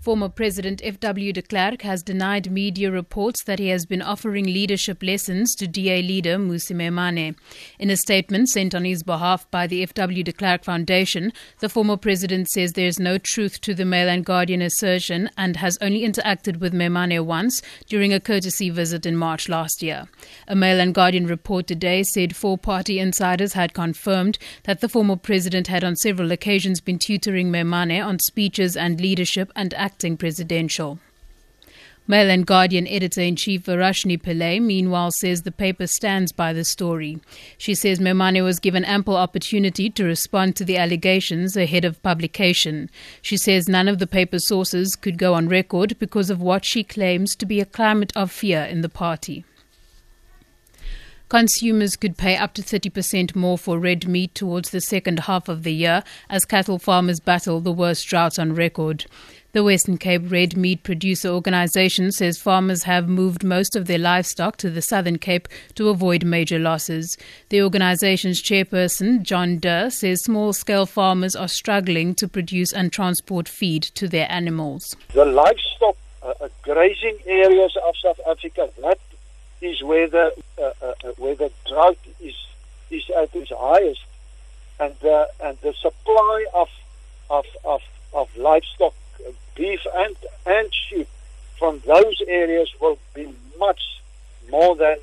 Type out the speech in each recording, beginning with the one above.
Former President F.W. de Klerk has denied media reports that he has been offering leadership lessons to DA leader Mmusi Maimane. In a statement sent on his behalf by the F.W. de Klerk Foundation, the former president says there is no truth to the Mail and Guardian assertion and has only interacted with Maimane once during a courtesy visit in March last year. A Mail and Guardian report today said four party insiders had confirmed that the former president had on several occasions been tutoring Maimane on speeches and leadership and acting presidential. Mail and Guardian editor in chief Verashni Pillay, meanwhile, says the paper stands by the story. She says Maimane was given ample opportunity to respond to the allegations ahead of publication. She says none of the paper's sources could go on record because of what she claims to be a climate of fear in the party. Consumers could pay up to 30% more for red meat towards the second half of the year as cattle farmers battle the worst drought on record. The Western Cape Red Meat Producer Organisation says farmers have moved most of their livestock to the Southern Cape to avoid major losses. The organisation's chairperson, John Durr, says small scale farmers are struggling to produce and transport feed to their animals. The livestock uh, uh grazing areas of South Africa, that is where the uh, uh, uh, where the drought is is at its highest, and uh, and the supply of of of, of livestock, beef and and sheep from those areas will be much more than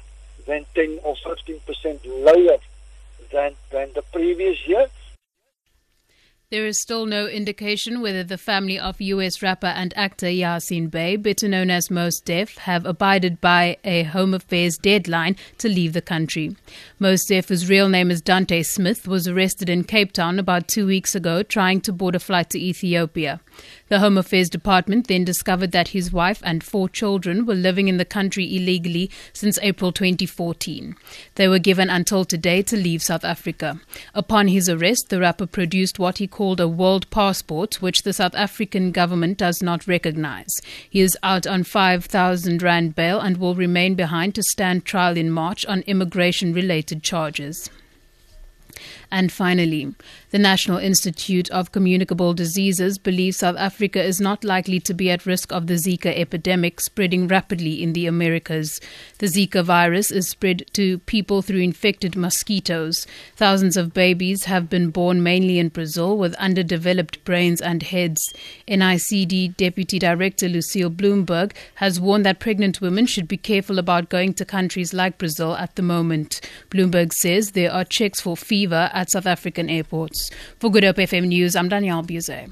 than ten or fifteen percent lower than than the previous year. There is still no indication whether the family of US rapper and actor Yasiin Bey, better known as Mos Def, have abided by a Home Affairs deadline to leave the country. Mos Def, whose real name is Dante Smith, was arrested in Cape Town about two weeks ago trying to board a flight to Ethiopia. The Home Affairs Department then discovered that his wife and four children were living in the country illegally since April 2014. They were given until today to leave South Africa. Upon his arrest, the rapper produced what he called a world passport, which the South African government does not recognize. He is out on 5,000 Rand bail and will remain behind to stand trial in March on immigration related charges. And finally, the National Institute of Communicable Diseases believes South Africa is not likely to be at risk of the Zika epidemic spreading rapidly in the Americas. The Zika virus is spread to people through infected mosquitoes. Thousands of babies have been born mainly in Brazil with underdeveloped brains and heads. NICD Deputy Director Lucille Blumberg has warned that pregnant women should be careful about going to countries like Brazil at the moment. Blumberg says there are checks for fever at South African airports. For Good Hope FM News, I'm Danielle Buse.